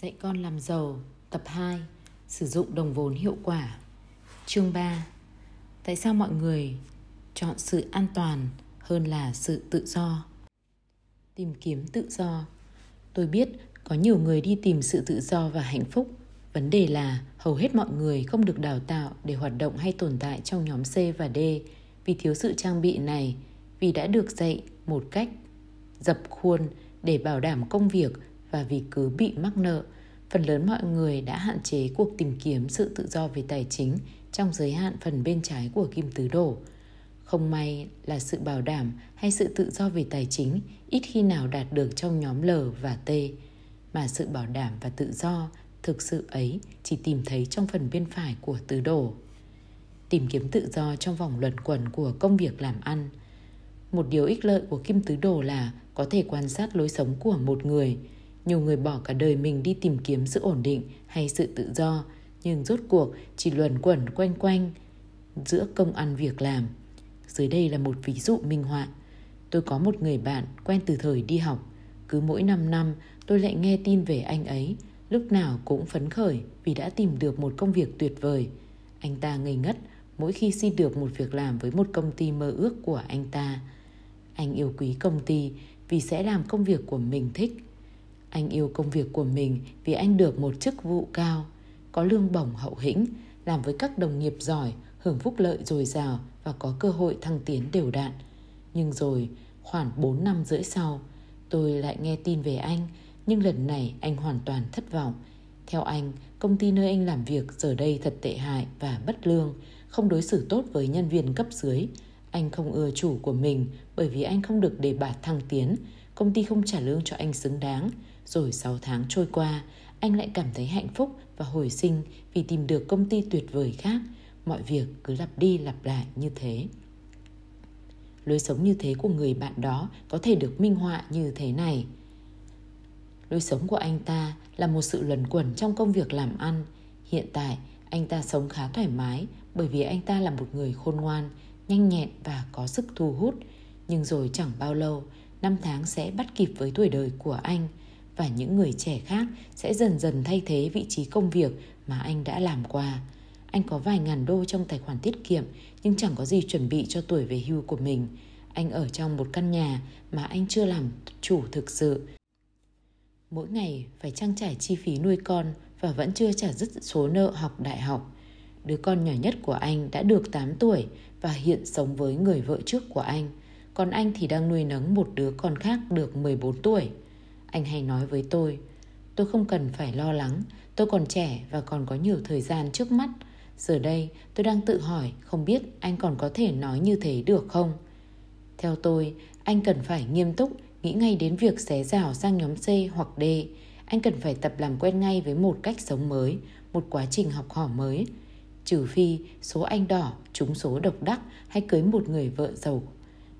Dạy con làm giàu Tập 2 Sử dụng đồng vốn hiệu quả. Chương 3 Tại sao mọi người chọn sự an toàn hơn là sự tự do? Tìm kiếm tự do. Tôi biết có nhiều người đi tìm sự tự do và hạnh phúc. Vấn đề là hầu hết mọi người không được đào tạo để hoạt động hay tồn tại trong nhóm C và D vì thiếu sự trang bị này, vì đã được dạy một cách dập khuôn để bảo đảm công việc và vì cứ bị mắc nợ, phần lớn mọi người đã hạn chế cuộc tìm kiếm sự tự do về tài chính trong giới hạn phần bên trái của kim tứ đổ. Không may là sự bảo đảm hay sự tự do về tài chính ít khi nào đạt được trong nhóm L và T, mà sự bảo đảm và tự do thực sự ấy chỉ tìm thấy trong phần bên phải của tứ đổ. Tìm kiếm tự do trong vòng luẩn quẩn của công việc làm ăn. Một điều ích lợi của kim tứ đồ là có thể quan sát lối sống của một người – nhiều người bỏ cả đời mình đi tìm kiếm sự ổn định hay sự tự do, nhưng rốt cuộc chỉ luẩn quẩn quanh quanh giữa công ăn việc làm. Dưới đây là một ví dụ minh họa. Tôi có một người bạn quen từ thời đi học. Cứ mỗi 5 năm tôi lại nghe tin về anh ấy, lúc nào cũng phấn khởi vì đã tìm được một công việc tuyệt vời. Anh ta ngây ngất mỗi khi xin được một việc làm với một công ty mơ ước của anh ta. Anh yêu quý công ty vì sẽ làm công việc của mình thích anh yêu công việc của mình vì anh được một chức vụ cao, có lương bổng hậu hĩnh, làm với các đồng nghiệp giỏi, hưởng phúc lợi dồi dào và có cơ hội thăng tiến đều đặn. Nhưng rồi, khoảng 4 năm rưỡi sau, tôi lại nghe tin về anh, nhưng lần này anh hoàn toàn thất vọng. Theo anh, công ty nơi anh làm việc giờ đây thật tệ hại và bất lương, không đối xử tốt với nhân viên cấp dưới. Anh không ưa chủ của mình bởi vì anh không được đề bạt thăng tiến, công ty không trả lương cho anh xứng đáng. Rồi 6 tháng trôi qua, anh lại cảm thấy hạnh phúc và hồi sinh vì tìm được công ty tuyệt vời khác. Mọi việc cứ lặp đi lặp lại như thế. Lối sống như thế của người bạn đó có thể được minh họa như thế này. Lối sống của anh ta là một sự luẩn quẩn trong công việc làm ăn. Hiện tại, anh ta sống khá thoải mái bởi vì anh ta là một người khôn ngoan, nhanh nhẹn và có sức thu hút. Nhưng rồi chẳng bao lâu, năm tháng sẽ bắt kịp với tuổi đời của anh – và những người trẻ khác sẽ dần dần thay thế vị trí công việc mà anh đã làm qua. Anh có vài ngàn đô trong tài khoản tiết kiệm, nhưng chẳng có gì chuẩn bị cho tuổi về hưu của mình. Anh ở trong một căn nhà mà anh chưa làm chủ thực sự. Mỗi ngày phải trang trải chi phí nuôi con và vẫn chưa trả dứt số nợ học đại học. Đứa con nhỏ nhất của anh đã được 8 tuổi và hiện sống với người vợ trước của anh. Còn anh thì đang nuôi nấng một đứa con khác được 14 tuổi. Anh hay nói với tôi Tôi không cần phải lo lắng Tôi còn trẻ và còn có nhiều thời gian trước mắt. Giờ đây tôi đang tự hỏi Không biết anh còn có thể nói như thế được không? Theo tôi Anh cần phải nghiêm túc Nghĩ ngay đến việc xé rào sang nhóm C hoặc D. Anh cần phải tập làm quen ngay với một cách sống mới Một quá trình học hỏi mới. Trừ phi số anh đỏ trúng số độc đắc Hay cưới một người vợ giàu.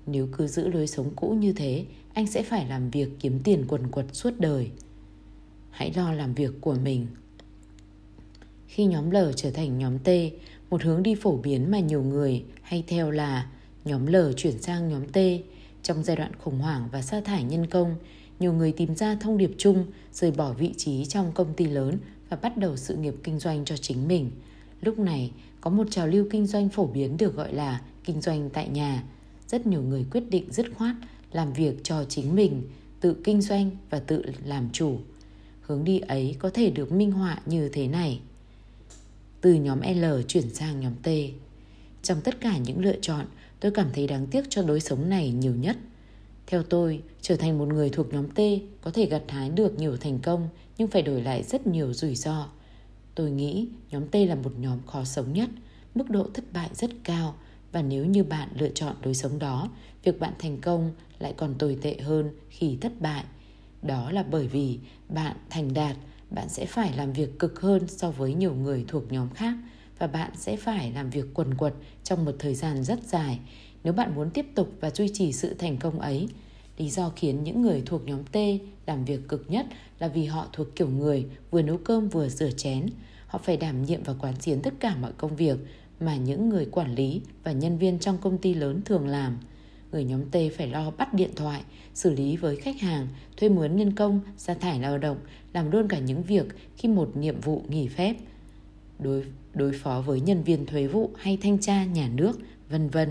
Nếu cứ giữ lối sống cũ như thế, anh sẽ phải làm việc kiếm tiền quần quật suốt đời. Hãy lo làm việc của mình. Khi nhóm L trở thành nhóm T, một hướng đi phổ biến mà nhiều người hay theo là nhóm L chuyển sang nhóm T. Trong giai đoạn khủng hoảng và sa thải nhân công, nhiều người tìm ra thông điệp chung, rời bỏ vị trí trong công ty lớn và bắt đầu sự nghiệp kinh doanh cho chính mình. Lúc này, có một trào lưu kinh doanh phổ biến được gọi là kinh doanh tại nhà – rất nhiều người quyết định dứt khoát làm việc cho chính mình, tự kinh doanh và tự làm chủ. Hướng đi ấy có thể được minh họa như thế này. Từ nhóm L chuyển sang nhóm T. Trong tất cả những lựa chọn, tôi cảm thấy đáng tiếc cho đối sống này nhiều nhất. Theo tôi, trở thành một người thuộc nhóm T có thể gặt hái được nhiều thành công nhưng phải đổi lại rất nhiều rủi ro. Tôi nghĩ nhóm T là một nhóm khó sống nhất, mức độ thất bại rất cao và nếu như bạn lựa chọn lối sống đó, việc bạn thành công lại còn tồi tệ hơn khi thất bại. Đó là bởi vì bạn thành đạt, bạn sẽ phải làm việc cực hơn so với nhiều người thuộc nhóm khác và bạn sẽ phải làm việc quần quật trong một thời gian rất dài. Nếu bạn muốn tiếp tục và duy trì sự thành công ấy, lý do khiến những người thuộc nhóm T làm việc cực nhất là vì họ thuộc kiểu người vừa nấu cơm vừa rửa chén. Họ phải đảm nhiệm và quán xuyến tất cả mọi công việc mà những người quản lý và nhân viên trong công ty lớn thường làm. người nhóm T phải lo bắt điện thoại, xử lý với khách hàng, thuê mướn nhân công, sa thải lao động, làm luôn cả những việc khi một nhiệm vụ nghỉ phép. Đối, đối phó với nhân viên thuế vụ hay thanh tra nhà nước, vân vân.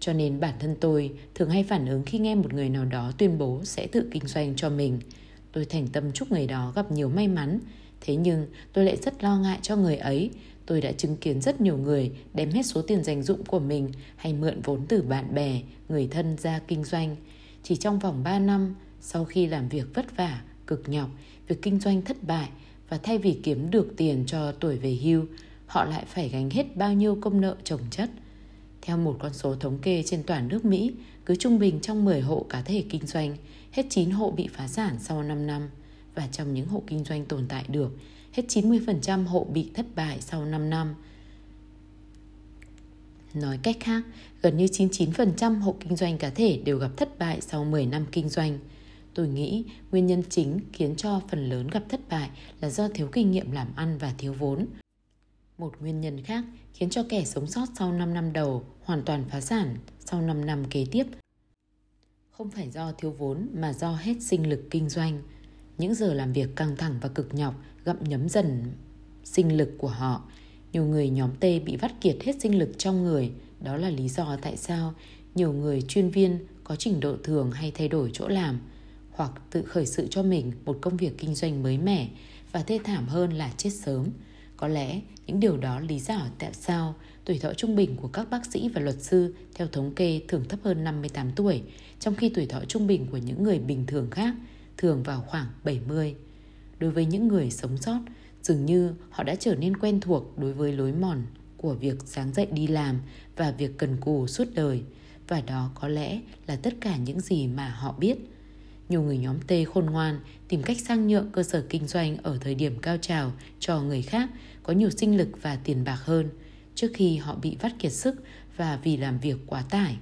Cho nên bản thân tôi thường hay phản ứng khi nghe một người nào đó tuyên bố sẽ tự kinh doanh cho mình. Tôi thành tâm chúc người đó gặp nhiều may mắn. Thế nhưng tôi lại rất lo ngại cho người ấy. Tôi đã chứng kiến rất nhiều người đem hết số tiền dành dụng của mình hay mượn vốn từ bạn bè, người thân ra kinh doanh. Chỉ trong vòng 3 năm, sau khi làm việc vất vả, cực nhọc, việc kinh doanh thất bại và thay vì kiếm được tiền cho tuổi về hưu, họ lại phải gánh hết bao nhiêu công nợ chồng chất – theo một con số thống kê trên toàn nước Mỹ, cứ trung bình trong 10 hộ cá thể kinh doanh, hết 9 hộ bị phá sản sau 5 năm. Và trong những hộ kinh doanh tồn tại được, hết 90% hộ bị thất bại sau 5 năm. Nói cách khác, gần như 99% hộ kinh doanh cá thể đều gặp thất bại sau 10 năm kinh doanh. Tôi nghĩ nguyên nhân chính khiến cho phần lớn gặp thất bại là do thiếu kinh nghiệm làm ăn và thiếu vốn. Một nguyên nhân khác khiến cho kẻ sống sót sau 5 năm đầu hoàn toàn phá sản sau 5 năm kế tiếp. Không phải do thiếu vốn mà do hết sinh lực kinh doanh. Những giờ làm việc căng thẳng và cực nhọc gặm nhấm dần sinh lực của họ. Nhiều người nhóm T bị vắt kiệt hết sinh lực trong người. Đó là lý do tại sao nhiều người chuyên viên có trình độ thường hay thay đổi chỗ làm hoặc tự khởi sự cho mình một công việc kinh doanh mới mẻ và thê thảm hơn là chết sớm – có lẽ những điều đó lý giải tại sao tuổi thọ trung bình của các bác sĩ và luật sư theo thống kê thường thấp hơn 58 tuổi, trong khi tuổi thọ trung bình của những người bình thường khác thường vào khoảng 70. Đối với những người sống sót, dường như họ đã trở nên quen thuộc đối với lối mòn của việc sáng dậy đi làm và việc cần cù suốt đời. Và đó có lẽ là tất cả những gì mà họ biết – nhiều người nhóm T khôn ngoan tìm cách sang nhượng cơ sở kinh doanh ở thời điểm cao trào cho người khác có nhiều sinh lực và tiền bạc hơn trước khi họ bị vắt kiệt sức và vì làm việc quá tải.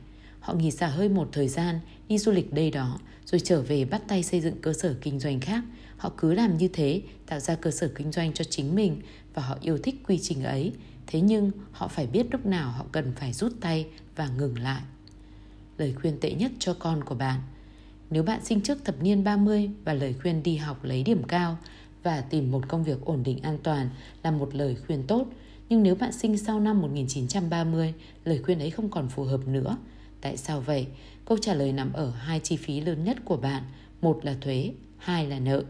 Họ nghỉ xả hơi một thời gian, đi du lịch đây đó, rồi trở về bắt tay xây dựng cơ sở kinh doanh khác. Họ cứ làm như thế, tạo ra cơ sở kinh doanh cho chính mình và họ yêu thích quy trình ấy. Thế nhưng họ phải biết lúc nào họ cần phải rút tay và ngừng lại. Lời khuyên tệ nhất cho con của bạn – nếu bạn sinh trước thập niên 30 và lời khuyên đi học lấy điểm cao và tìm một công việc ổn định an toàn là một lời khuyên tốt, nhưng nếu bạn sinh sau năm 1930, lời khuyên ấy không còn phù hợp nữa. Tại sao vậy? Câu trả lời nằm ở hai chi phí lớn nhất của bạn, một là thuế, hai là nợ.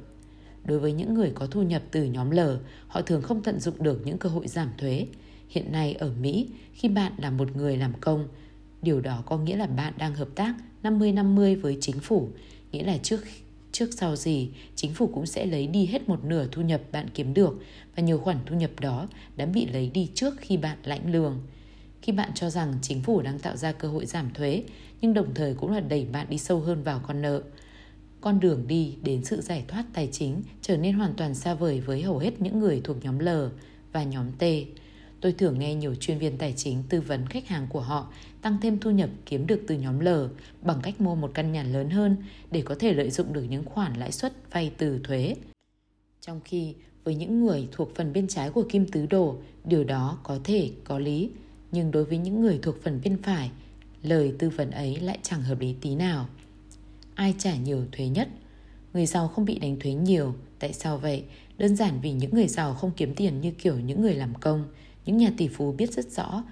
Đối với những người có thu nhập từ nhóm L, họ thường không tận dụng được những cơ hội giảm thuế. Hiện nay ở Mỹ, khi bạn là một người làm công, điều đó có nghĩa là bạn đang hợp tác 50-50 với chính phủ, nghĩa là trước trước sau gì chính phủ cũng sẽ lấy đi hết một nửa thu nhập bạn kiếm được và nhiều khoản thu nhập đó đã bị lấy đi trước khi bạn lãnh lương. Khi bạn cho rằng chính phủ đang tạo ra cơ hội giảm thuế, nhưng đồng thời cũng là đẩy bạn đi sâu hơn vào con nợ. Con đường đi đến sự giải thoát tài chính trở nên hoàn toàn xa vời với hầu hết những người thuộc nhóm L và nhóm T. Tôi thường nghe nhiều chuyên viên tài chính tư vấn khách hàng của họ tăng thêm thu nhập kiếm được từ nhóm L bằng cách mua một căn nhà lớn hơn để có thể lợi dụng được những khoản lãi suất vay từ thuế. Trong khi với những người thuộc phần bên trái của kim tứ đồ, điều đó có thể có lý, nhưng đối với những người thuộc phần bên phải, lời tư vấn ấy lại chẳng hợp lý tí nào. Ai trả nhiều thuế nhất? Người giàu không bị đánh thuế nhiều, tại sao vậy? Đơn giản vì những người giàu không kiếm tiền như kiểu những người làm công, những nhà tỷ phú biết rất rõ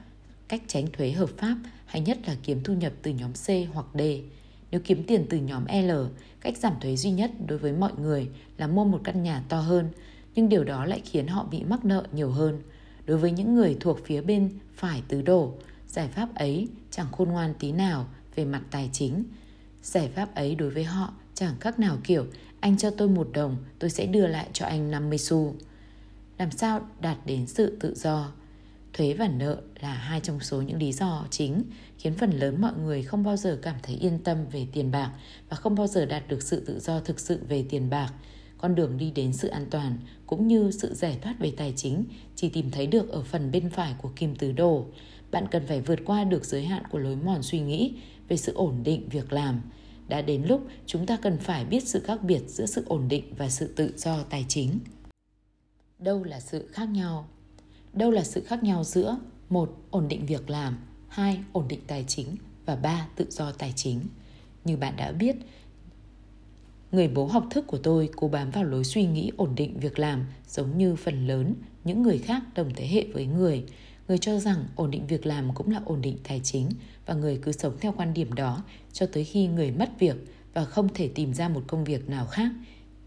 cách tránh thuế hợp pháp hay nhất là kiếm thu nhập từ nhóm C hoặc D. Nếu kiếm tiền từ nhóm L, cách giảm thuế duy nhất đối với mọi người là mua một căn nhà to hơn, nhưng điều đó lại khiến họ bị mắc nợ nhiều hơn. Đối với những người thuộc phía bên phải tứ đổ, giải pháp ấy chẳng khôn ngoan tí nào về mặt tài chính. Giải pháp ấy đối với họ chẳng khác nào kiểu anh cho tôi một đồng, tôi sẽ đưa lại cho anh 50 xu. Làm sao đạt đến sự tự do? Thuế và nợ là hai trong số những lý do chính khiến phần lớn mọi người không bao giờ cảm thấy yên tâm về tiền bạc và không bao giờ đạt được sự tự do thực sự về tiền bạc. Con đường đi đến sự an toàn cũng như sự giải thoát về tài chính chỉ tìm thấy được ở phần bên phải của kim tứ đồ. Bạn cần phải vượt qua được giới hạn của lối mòn suy nghĩ về sự ổn định việc làm. Đã đến lúc chúng ta cần phải biết sự khác biệt giữa sự ổn định và sự tự do tài chính. Đâu là sự khác nhau? Đâu là sự khác nhau giữa một ổn định việc làm, hai ổn định tài chính, và ba tự do tài chính. Như bạn đã biết, người bố học thức của tôi cố bám vào lối suy nghĩ ổn định việc làm giống như phần lớn những người khác đồng thế hệ với người. Người cho rằng ổn định việc làm cũng là ổn định tài chính và người cứ sống theo quan điểm đó cho tới khi người mất việc và không thể tìm ra một công việc nào khác.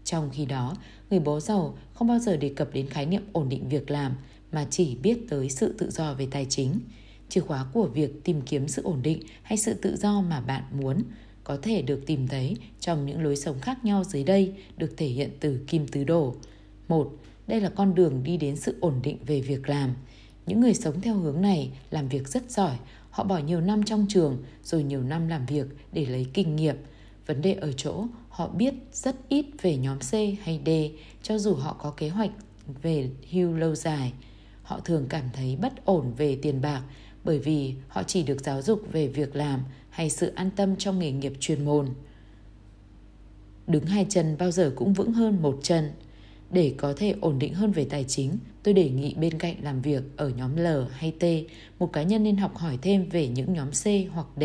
Trong khi đó, người bố giàu không bao giờ đề cập đến khái niệm ổn định việc làm mà chỉ biết tới sự tự do về tài chính. Chìa khóa của việc tìm kiếm sự ổn định hay sự tự do mà bạn muốn có thể được tìm thấy trong những lối sống khác nhau dưới đây được thể hiện từ kim tứ đồ. Một, đây là con đường đi đến sự ổn định về việc làm. Những người sống theo hướng này làm việc rất giỏi, họ bỏ nhiều năm trong trường rồi nhiều năm làm việc để lấy kinh nghiệm. Vấn đề ở chỗ họ biết rất ít về nhóm C hay D cho dù họ có kế hoạch về hưu lâu dài. Họ thường cảm thấy bất ổn về tiền bạc bởi vì họ chỉ được giáo dục về việc làm hay sự an tâm trong nghề nghiệp chuyên môn. Đứng hai chân bao giờ cũng vững hơn một chân. Để có thể ổn định hơn về tài chính, tôi đề nghị bên cạnh làm việc ở nhóm L hay T, một cá nhân nên học hỏi thêm về những nhóm C hoặc D.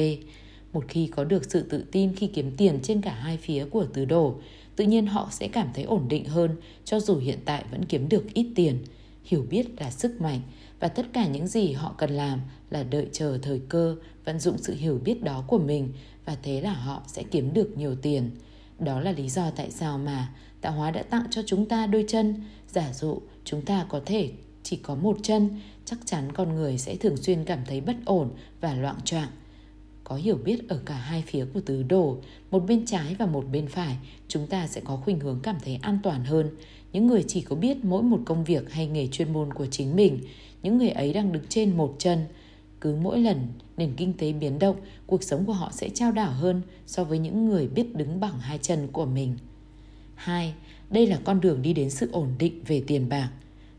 Một khi có được sự tự tin khi kiếm tiền trên cả hai phía của tứ đồ, tự nhiên họ sẽ cảm thấy ổn định hơn cho dù hiện tại vẫn kiếm được ít tiền. Hiểu biết là sức mạnh và tất cả những gì họ cần làm là đợi chờ thời cơ, vận dụng sự hiểu biết đó của mình và thế là họ sẽ kiếm được nhiều tiền. Đó là lý do tại sao mà tạo hóa đã tặng cho chúng ta đôi chân. Giả dụ chúng ta có thể chỉ có một chân, chắc chắn con người sẽ thường xuyên cảm thấy bất ổn và loạn choạng. Có hiểu biết ở cả hai phía của tứ đồ, một bên trái và một bên phải, chúng ta sẽ có khuynh hướng cảm thấy an toàn hơn. Những người chỉ có biết mỗi một công việc hay nghề chuyên môn của chính mình, những người ấy đang đứng trên một chân. Cứ mỗi lần nền kinh tế biến động, cuộc sống của họ sẽ trao đảo hơn so với những người biết đứng bằng hai chân của mình. 2. Đây là con đường đi đến sự ổn định về tiền bạc.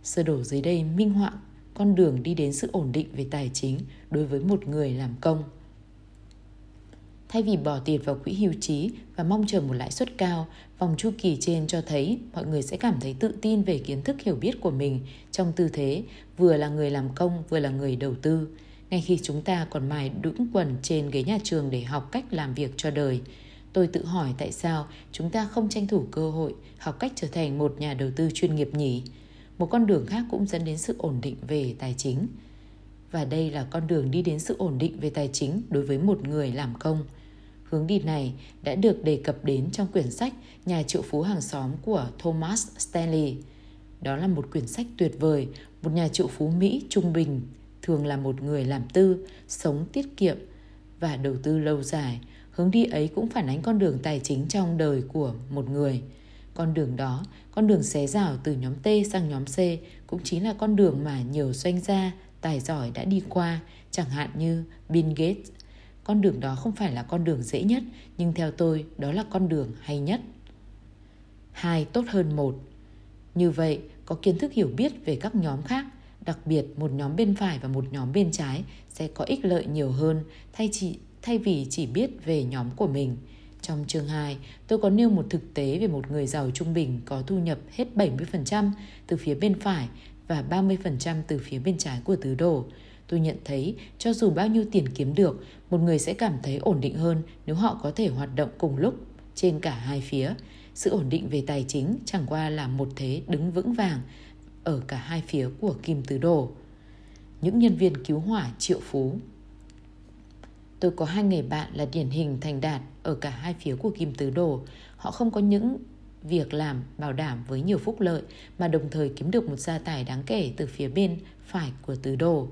Sơ đồ dưới đây minh họa con đường đi đến sự ổn định về tài chính đối với một người làm công. Thay vì bỏ tiền vào quỹ hưu trí và mong chờ một lãi suất cao, vòng chu kỳ trên cho thấy mọi người sẽ cảm thấy tự tin về kiến thức hiểu biết của mình trong tư thế vừa là người làm công vừa là người đầu tư. Ngay khi chúng ta còn mài đũng quần trên ghế nhà trường để học cách làm việc cho đời, tôi tự hỏi tại sao chúng ta không tranh thủ cơ hội học cách trở thành một nhà đầu tư chuyên nghiệp nhỉ? Một con đường khác cũng dẫn đến sự ổn định về tài chính. Và đây là con đường đi đến sự ổn định về tài chính đối với một người làm công. Hướng đi này đã được đề cập đến trong quyển sách Nhà triệu phú hàng xóm của Thomas Stanley. Đó là một quyển sách tuyệt vời, một nhà triệu phú Mỹ trung bình, thường là một người làm tư, sống tiết kiệm và đầu tư lâu dài. Hướng đi ấy cũng phản ánh con đường tài chính trong đời của một người. Con đường đó, con đường xé rào từ nhóm T sang nhóm C cũng chính là con đường mà nhiều doanh gia, tài giỏi đã đi qua, chẳng hạn như Bill Gates, con đường đó không phải là con đường dễ nhất, nhưng theo tôi đó là con đường hay nhất. Hai tốt hơn một. Như vậy, có kiến thức hiểu biết về các nhóm khác, đặc biệt một nhóm bên phải và một nhóm bên trái sẽ có ích lợi nhiều hơn thay chỉ thay vì chỉ biết về nhóm của mình. Trong chương 2, tôi có nêu một thực tế về một người giàu trung bình có thu nhập hết 70% từ phía bên phải và 30% từ phía bên trái của tứ đồ tôi nhận thấy cho dù bao nhiêu tiền kiếm được, một người sẽ cảm thấy ổn định hơn nếu họ có thể hoạt động cùng lúc trên cả hai phía. Sự ổn định về tài chính chẳng qua là một thế đứng vững vàng ở cả hai phía của kim tứ đồ. Những nhân viên cứu hỏa triệu phú Tôi có hai người bạn là điển hình thành đạt ở cả hai phía của kim tứ đồ. Họ không có những việc làm bảo đảm với nhiều phúc lợi mà đồng thời kiếm được một gia tài đáng kể từ phía bên phải của tứ đồ.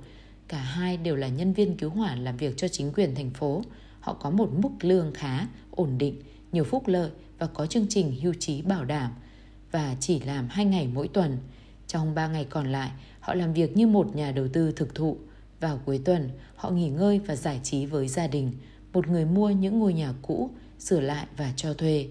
Cả hai đều là nhân viên cứu hỏa làm việc cho chính quyền thành phố. Họ có một mức lương khá, ổn định, nhiều phúc lợi và có chương trình hưu trí bảo đảm và chỉ làm 2 ngày mỗi tuần. Trong 3 ngày còn lại, họ làm việc như một nhà đầu tư thực thụ. Vào cuối tuần, họ nghỉ ngơi và giải trí với gia đình. Một người mua những ngôi nhà cũ, sửa lại và cho thuê.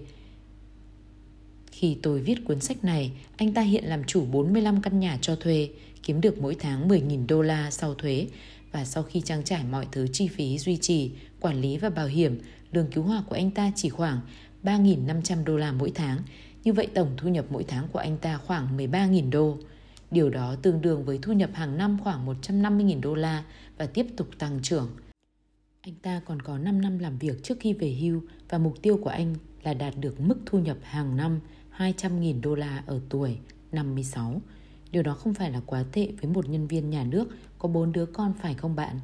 Khi tôi viết cuốn sách này, anh ta hiện làm chủ 45 căn nhà cho thuê, kiếm được mỗi tháng 10.000 đô la sau thuế và sau khi trang trải mọi thứ chi phí duy trì, quản lý và bảo hiểm, lương cứu hỏa của anh ta chỉ khoảng 3.500 đô la mỗi tháng. Như vậy tổng thu nhập mỗi tháng của anh ta khoảng 13.000 đô. Điều đó tương đương với thu nhập hàng năm khoảng 150.000 đô la và tiếp tục tăng trưởng. Anh ta còn có 5 năm làm việc trước khi về hưu và mục tiêu của anh là đạt được mức thu nhập hàng năm 200.000 đô la ở tuổi 56. Điều đó không phải là quá tệ với một nhân viên nhà nước có bốn đứa con phải không bạn?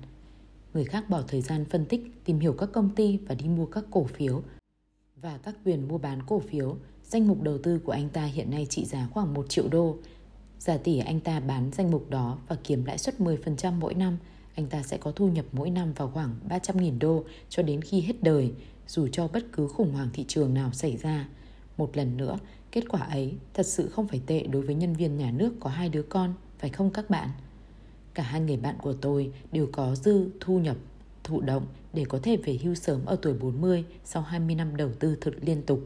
Người khác bỏ thời gian phân tích, tìm hiểu các công ty và đi mua các cổ phiếu và các quyền mua bán cổ phiếu. Danh mục đầu tư của anh ta hiện nay trị giá khoảng 1 triệu đô. Giả tỷ anh ta bán danh mục đó và kiếm lãi suất 10% mỗi năm, anh ta sẽ có thu nhập mỗi năm vào khoảng 300.000 đô cho đến khi hết đời, dù cho bất cứ khủng hoảng thị trường nào xảy ra. Một lần nữa, kết quả ấy thật sự không phải tệ đối với nhân viên nhà nước có hai đứa con, phải không các bạn? Cả hai người bạn của tôi đều có dư thu nhập thụ động để có thể về hưu sớm ở tuổi 40 sau 20 năm đầu tư thực liên tục.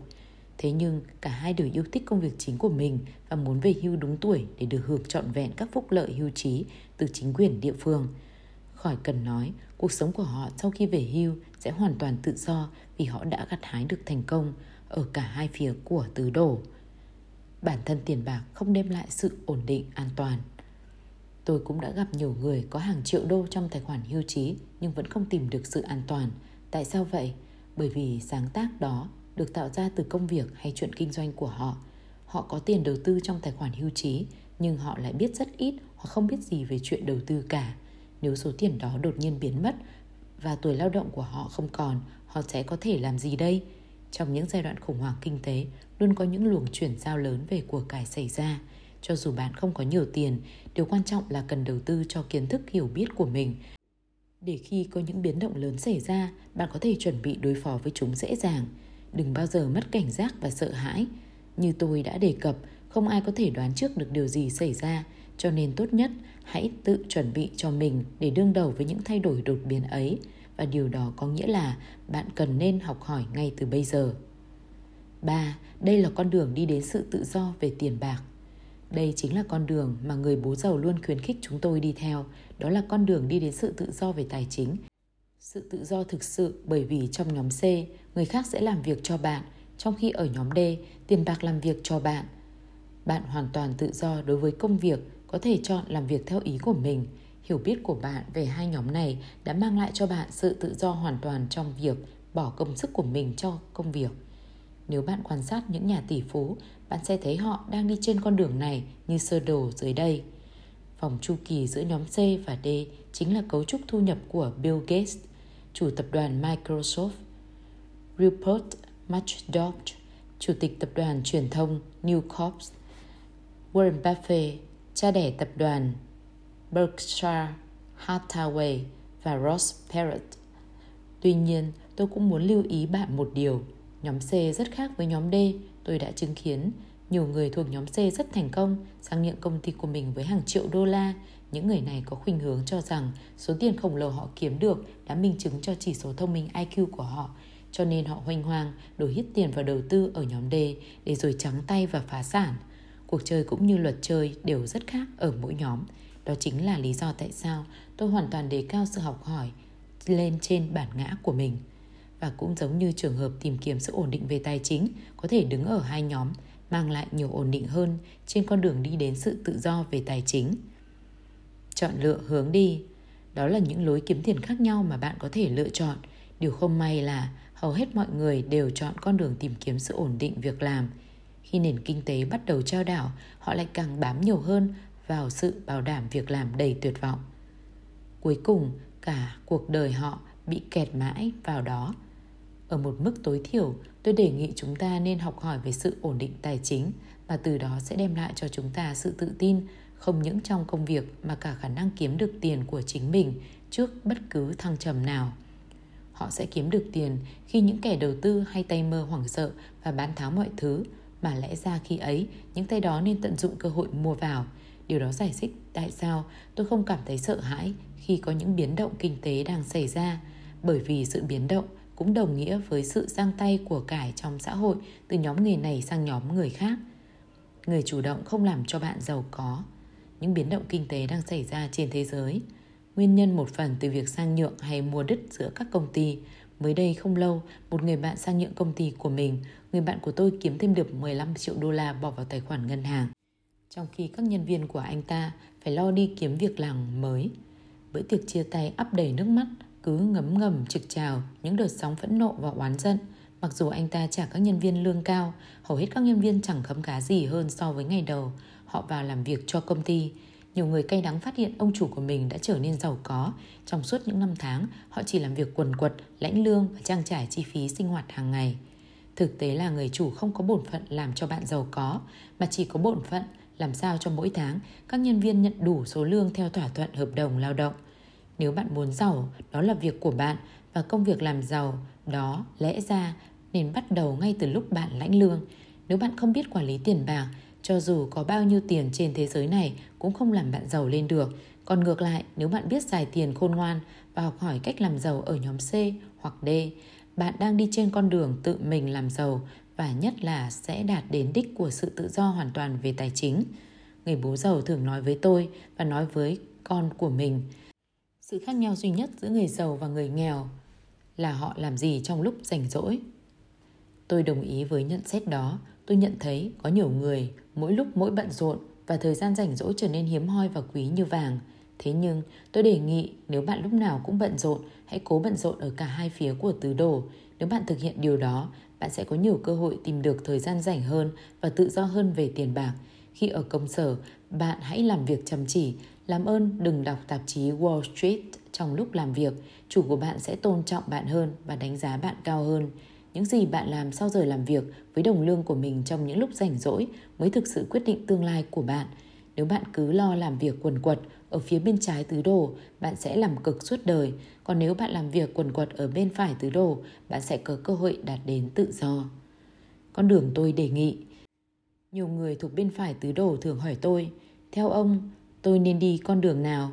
Thế nhưng cả hai đều yêu thích công việc chính của mình và muốn về hưu đúng tuổi để được hưởng trọn vẹn các phúc lợi hưu trí từ chính quyền địa phương. Khỏi cần nói, cuộc sống của họ sau khi về hưu sẽ hoàn toàn tự do vì họ đã gặt hái được thành công ở cả hai phía của tứ đổ. Bản thân tiền bạc không đem lại sự ổn định an toàn. Tôi cũng đã gặp nhiều người có hàng triệu đô trong tài khoản hưu trí nhưng vẫn không tìm được sự an toàn. Tại sao vậy? Bởi vì sáng tác đó được tạo ra từ công việc hay chuyện kinh doanh của họ. Họ có tiền đầu tư trong tài khoản hưu trí nhưng họ lại biết rất ít hoặc không biết gì về chuyện đầu tư cả. Nếu số tiền đó đột nhiên biến mất và tuổi lao động của họ không còn, họ sẽ có thể làm gì đây? Trong những giai đoạn khủng hoảng kinh tế, luôn có những luồng chuyển giao lớn về của cải xảy ra. Cho dù bạn không có nhiều tiền, điều quan trọng là cần đầu tư cho kiến thức hiểu biết của mình. Để khi có những biến động lớn xảy ra, bạn có thể chuẩn bị đối phó với chúng dễ dàng. Đừng bao giờ mất cảnh giác và sợ hãi. Như tôi đã đề cập, không ai có thể đoán trước được điều gì xảy ra, cho nên tốt nhất hãy tự chuẩn bị cho mình để đương đầu với những thay đổi đột biến ấy và điều đó có nghĩa là bạn cần nên học hỏi ngay từ bây giờ. 3. Đây là con đường đi đến sự tự do về tiền bạc. Đây chính là con đường mà người bố giàu luôn khuyến khích chúng tôi đi theo, đó là con đường đi đến sự tự do về tài chính. Sự tự do thực sự bởi vì trong nhóm C, người khác sẽ làm việc cho bạn, trong khi ở nhóm D, tiền bạc làm việc cho bạn. Bạn hoàn toàn tự do đối với công việc, có thể chọn làm việc theo ý của mình. Hiểu biết của bạn về hai nhóm này đã mang lại cho bạn sự tự do hoàn toàn trong việc bỏ công sức của mình cho công việc. Nếu bạn quan sát những nhà tỷ phú, bạn sẽ thấy họ đang đi trên con đường này như sơ đồ dưới đây. Vòng chu kỳ giữa nhóm C và D chính là cấu trúc thu nhập của Bill Gates, chủ tập đoàn Microsoft, Rupert Murdoch, chủ tịch tập đoàn truyền thông New Corps, Warren Buffett, cha đẻ tập đoàn Berkshire Hathaway và Ross Perot. Tuy nhiên, tôi cũng muốn lưu ý bạn một điều. Nhóm C rất khác với nhóm D. Tôi đã chứng kiến nhiều người thuộc nhóm C rất thành công, sang nhượng công ty của mình với hàng triệu đô la. Những người này có khuynh hướng cho rằng số tiền khổng lồ họ kiếm được đã minh chứng cho chỉ số thông minh IQ của họ. Cho nên họ hoành hoang đổ hết tiền vào đầu tư ở nhóm D để rồi trắng tay và phá sản. Cuộc chơi cũng như luật chơi đều rất khác ở mỗi nhóm. Đó chính là lý do tại sao tôi hoàn toàn đề cao sự học hỏi lên trên bản ngã của mình. Và cũng giống như trường hợp tìm kiếm sự ổn định về tài chính có thể đứng ở hai nhóm mang lại nhiều ổn định hơn trên con đường đi đến sự tự do về tài chính. Chọn lựa hướng đi đó là những lối kiếm tiền khác nhau mà bạn có thể lựa chọn. Điều không may là hầu hết mọi người đều chọn con đường tìm kiếm sự ổn định việc làm. Khi nền kinh tế bắt đầu trao đảo, họ lại càng bám nhiều hơn vào sự bảo đảm việc làm đầy tuyệt vọng. Cuối cùng, cả cuộc đời họ bị kẹt mãi vào đó. Ở một mức tối thiểu, tôi đề nghị chúng ta nên học hỏi về sự ổn định tài chính và từ đó sẽ đem lại cho chúng ta sự tự tin không những trong công việc mà cả khả năng kiếm được tiền của chính mình trước bất cứ thăng trầm nào. Họ sẽ kiếm được tiền khi những kẻ đầu tư hay tay mơ hoảng sợ và bán tháo mọi thứ, mà lẽ ra khi ấy những tay đó nên tận dụng cơ hội mua vào. Điều đó giải thích tại sao tôi không cảm thấy sợ hãi khi có những biến động kinh tế đang xảy ra, bởi vì sự biến động cũng đồng nghĩa với sự giang tay của cải trong xã hội từ nhóm người này sang nhóm người khác. Người chủ động không làm cho bạn giàu có. Những biến động kinh tế đang xảy ra trên thế giới. Nguyên nhân một phần từ việc sang nhượng hay mua đứt giữa các công ty. Mới đây không lâu, một người bạn sang nhượng công ty của mình, người bạn của tôi kiếm thêm được 15 triệu đô la bỏ vào tài khoản ngân hàng. Trong khi các nhân viên của anh ta phải lo đi kiếm việc làm mới. Bữa tiệc chia tay ắp đầy nước mắt cứ ngấm ngầm trực trào những đợt sóng phẫn nộ và oán giận. Mặc dù anh ta trả các nhân viên lương cao, hầu hết các nhân viên chẳng khấm cá gì hơn so với ngày đầu họ vào làm việc cho công ty. Nhiều người cay đắng phát hiện ông chủ của mình đã trở nên giàu có. Trong suốt những năm tháng, họ chỉ làm việc quần quật, lãnh lương và trang trải chi phí sinh hoạt hàng ngày. Thực tế là người chủ không có bổn phận làm cho bạn giàu có, mà chỉ có bổn phận làm sao cho mỗi tháng các nhân viên nhận đủ số lương theo thỏa thuận hợp đồng lao động. Nếu bạn muốn giàu, đó là việc của bạn và công việc làm giàu đó lẽ ra nên bắt đầu ngay từ lúc bạn lãnh lương. Nếu bạn không biết quản lý tiền bạc, cho dù có bao nhiêu tiền trên thế giới này cũng không làm bạn giàu lên được. Còn ngược lại, nếu bạn biết xài tiền khôn ngoan và học hỏi cách làm giàu ở nhóm C hoặc D, bạn đang đi trên con đường tự mình làm giàu và nhất là sẽ đạt đến đích của sự tự do hoàn toàn về tài chính. Người bố giàu thường nói với tôi và nói với con của mình. Sự khác nhau duy nhất giữa người giàu và người nghèo là họ làm gì trong lúc rảnh rỗi. Tôi đồng ý với nhận xét đó. Tôi nhận thấy có nhiều người mỗi lúc mỗi bận rộn và thời gian rảnh rỗi trở nên hiếm hoi và quý như vàng. Thế nhưng tôi đề nghị nếu bạn lúc nào cũng bận rộn, hãy cố bận rộn ở cả hai phía của tứ đồ. Nếu bạn thực hiện điều đó, bạn sẽ có nhiều cơ hội tìm được thời gian rảnh hơn và tự do hơn về tiền bạc. Khi ở công sở, bạn hãy làm việc chăm chỉ. Làm ơn đừng đọc tạp chí Wall Street trong lúc làm việc. Chủ của bạn sẽ tôn trọng bạn hơn và đánh giá bạn cao hơn. Những gì bạn làm sau giờ làm việc với đồng lương của mình trong những lúc rảnh rỗi mới thực sự quyết định tương lai của bạn. Nếu bạn cứ lo làm việc quần quật ở phía bên trái tứ đồ, bạn sẽ làm cực suốt đời. Còn nếu bạn làm việc quần quật ở bên phải tứ đồ, bạn sẽ có cơ hội đạt đến tự do. Con đường tôi đề nghị. Nhiều người thuộc bên phải tứ đồ thường hỏi tôi, theo ông, tôi nên đi con đường nào?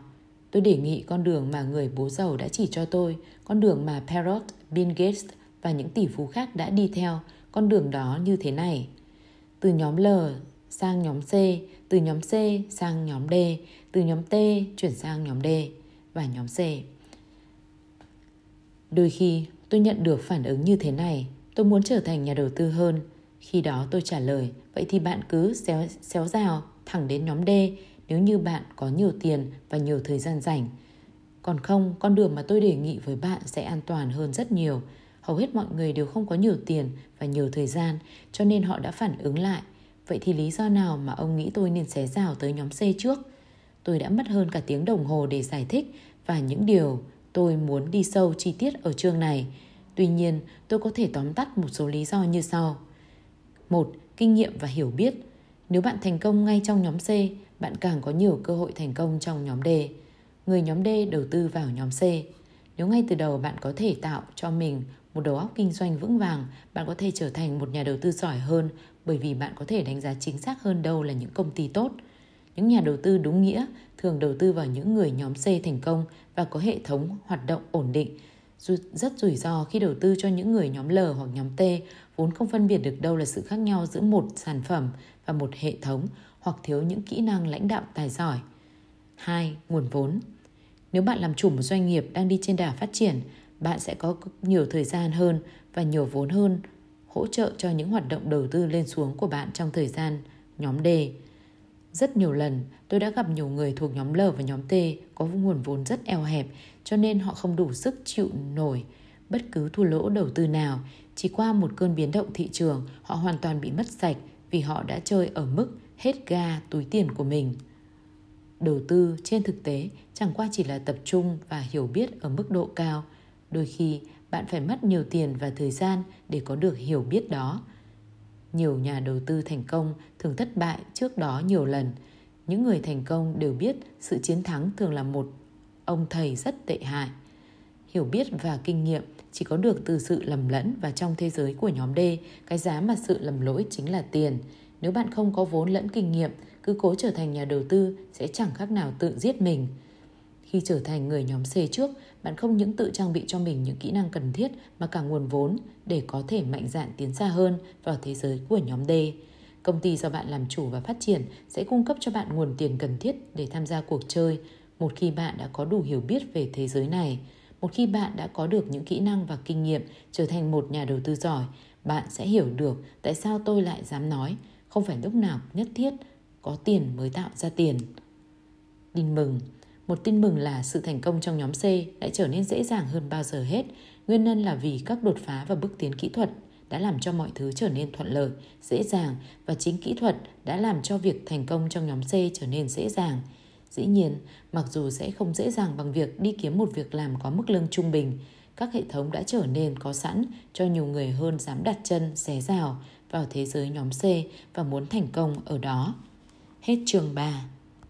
Tôi đề nghị con đường mà người bố giàu đã chỉ cho tôi, con đường mà Parrot, Bill Gates và những tỷ phú khác đã đi theo. Con đường đó như thế này. Từ nhóm L sang nhóm C, từ nhóm C sang nhóm D, từ nhóm T chuyển sang nhóm D và nhóm C. Đôi khi tôi nhận được phản ứng như thế này, tôi muốn trở thành nhà đầu tư hơn. Khi đó tôi trả lời, vậy thì bạn cứ xéo, xéo rào thẳng đến nhóm D nếu như bạn có nhiều tiền và nhiều thời gian rảnh. Còn không, con đường mà tôi đề nghị với bạn sẽ an toàn hơn rất nhiều. Hầu hết mọi người đều không có nhiều tiền và nhiều thời gian, cho nên họ đã phản ứng lại. Vậy thì lý do nào mà ông nghĩ tôi nên xé rào tới nhóm C trước? Tôi đã mất hơn cả tiếng đồng hồ để giải thích và những điều tôi muốn đi sâu chi tiết ở chương này. Tuy nhiên, tôi có thể tóm tắt một số lý do như sau. một Kinh nghiệm và hiểu biết. Nếu bạn thành công ngay trong nhóm C, bạn càng có nhiều cơ hội thành công trong nhóm D. Người nhóm D đầu tư vào nhóm C. Nếu ngay từ đầu bạn có thể tạo cho mình một đầu óc kinh doanh vững vàng, bạn có thể trở thành một nhà đầu tư giỏi hơn bởi vì bạn có thể đánh giá chính xác hơn đâu là những công ty tốt. Những nhà đầu tư đúng nghĩa thường đầu tư vào những người nhóm C thành công và có hệ thống hoạt động ổn định. Rất rủi ro khi đầu tư cho những người nhóm L hoặc nhóm T vốn không phân biệt được đâu là sự khác nhau giữa một sản phẩm và một hệ thống hoặc thiếu những kỹ năng lãnh đạo tài giỏi. 2. Nguồn vốn Nếu bạn làm chủ một doanh nghiệp đang đi trên đà phát triển, bạn sẽ có nhiều thời gian hơn và nhiều vốn hơn hỗ trợ cho những hoạt động đầu tư lên xuống của bạn trong thời gian nhóm D. Rất nhiều lần, tôi đã gặp nhiều người thuộc nhóm L và nhóm T có nguồn vốn rất eo hẹp, cho nên họ không đủ sức chịu nổi bất cứ thua lỗ đầu tư nào. Chỉ qua một cơn biến động thị trường, họ hoàn toàn bị mất sạch vì họ đã chơi ở mức hết ga túi tiền của mình. Đầu tư trên thực tế chẳng qua chỉ là tập trung và hiểu biết ở mức độ cao. Đôi khi bạn phải mất nhiều tiền và thời gian để có được hiểu biết đó nhiều nhà đầu tư thành công thường thất bại trước đó nhiều lần những người thành công đều biết sự chiến thắng thường là một ông thầy rất tệ hại hiểu biết và kinh nghiệm chỉ có được từ sự lầm lẫn và trong thế giới của nhóm D, cái giá mà sự lầm lỗi chính là tiền. Nếu bạn không có vốn lẫn kinh nghiệm, cứ cố trở thành nhà đầu tư sẽ chẳng khác nào tự giết mình. Khi trở thành người nhóm C trước, bạn không những tự trang bị cho mình những kỹ năng cần thiết mà cả nguồn vốn để có thể mạnh dạn tiến xa hơn vào thế giới của nhóm D. Công ty do bạn làm chủ và phát triển sẽ cung cấp cho bạn nguồn tiền cần thiết để tham gia cuộc chơi một khi bạn đã có đủ hiểu biết về thế giới này. Một khi bạn đã có được những kỹ năng và kinh nghiệm trở thành một nhà đầu tư giỏi, bạn sẽ hiểu được tại sao tôi lại dám nói không phải lúc nào nhất thiết có tiền mới tạo ra tiền. Tin mừng, một tin mừng là sự thành công trong nhóm C đã trở nên dễ dàng hơn bao giờ hết. Nguyên nhân là vì các đột phá và bước tiến kỹ thuật đã làm cho mọi thứ trở nên thuận lợi, dễ dàng và chính kỹ thuật đã làm cho việc thành công trong nhóm C trở nên dễ dàng. Dĩ nhiên, mặc dù sẽ không dễ dàng bằng việc đi kiếm một việc làm có mức lương trung bình, các hệ thống đã trở nên có sẵn cho nhiều người hơn dám đặt chân xé rào vào thế giới nhóm C và muốn thành công ở đó. Hết chương 3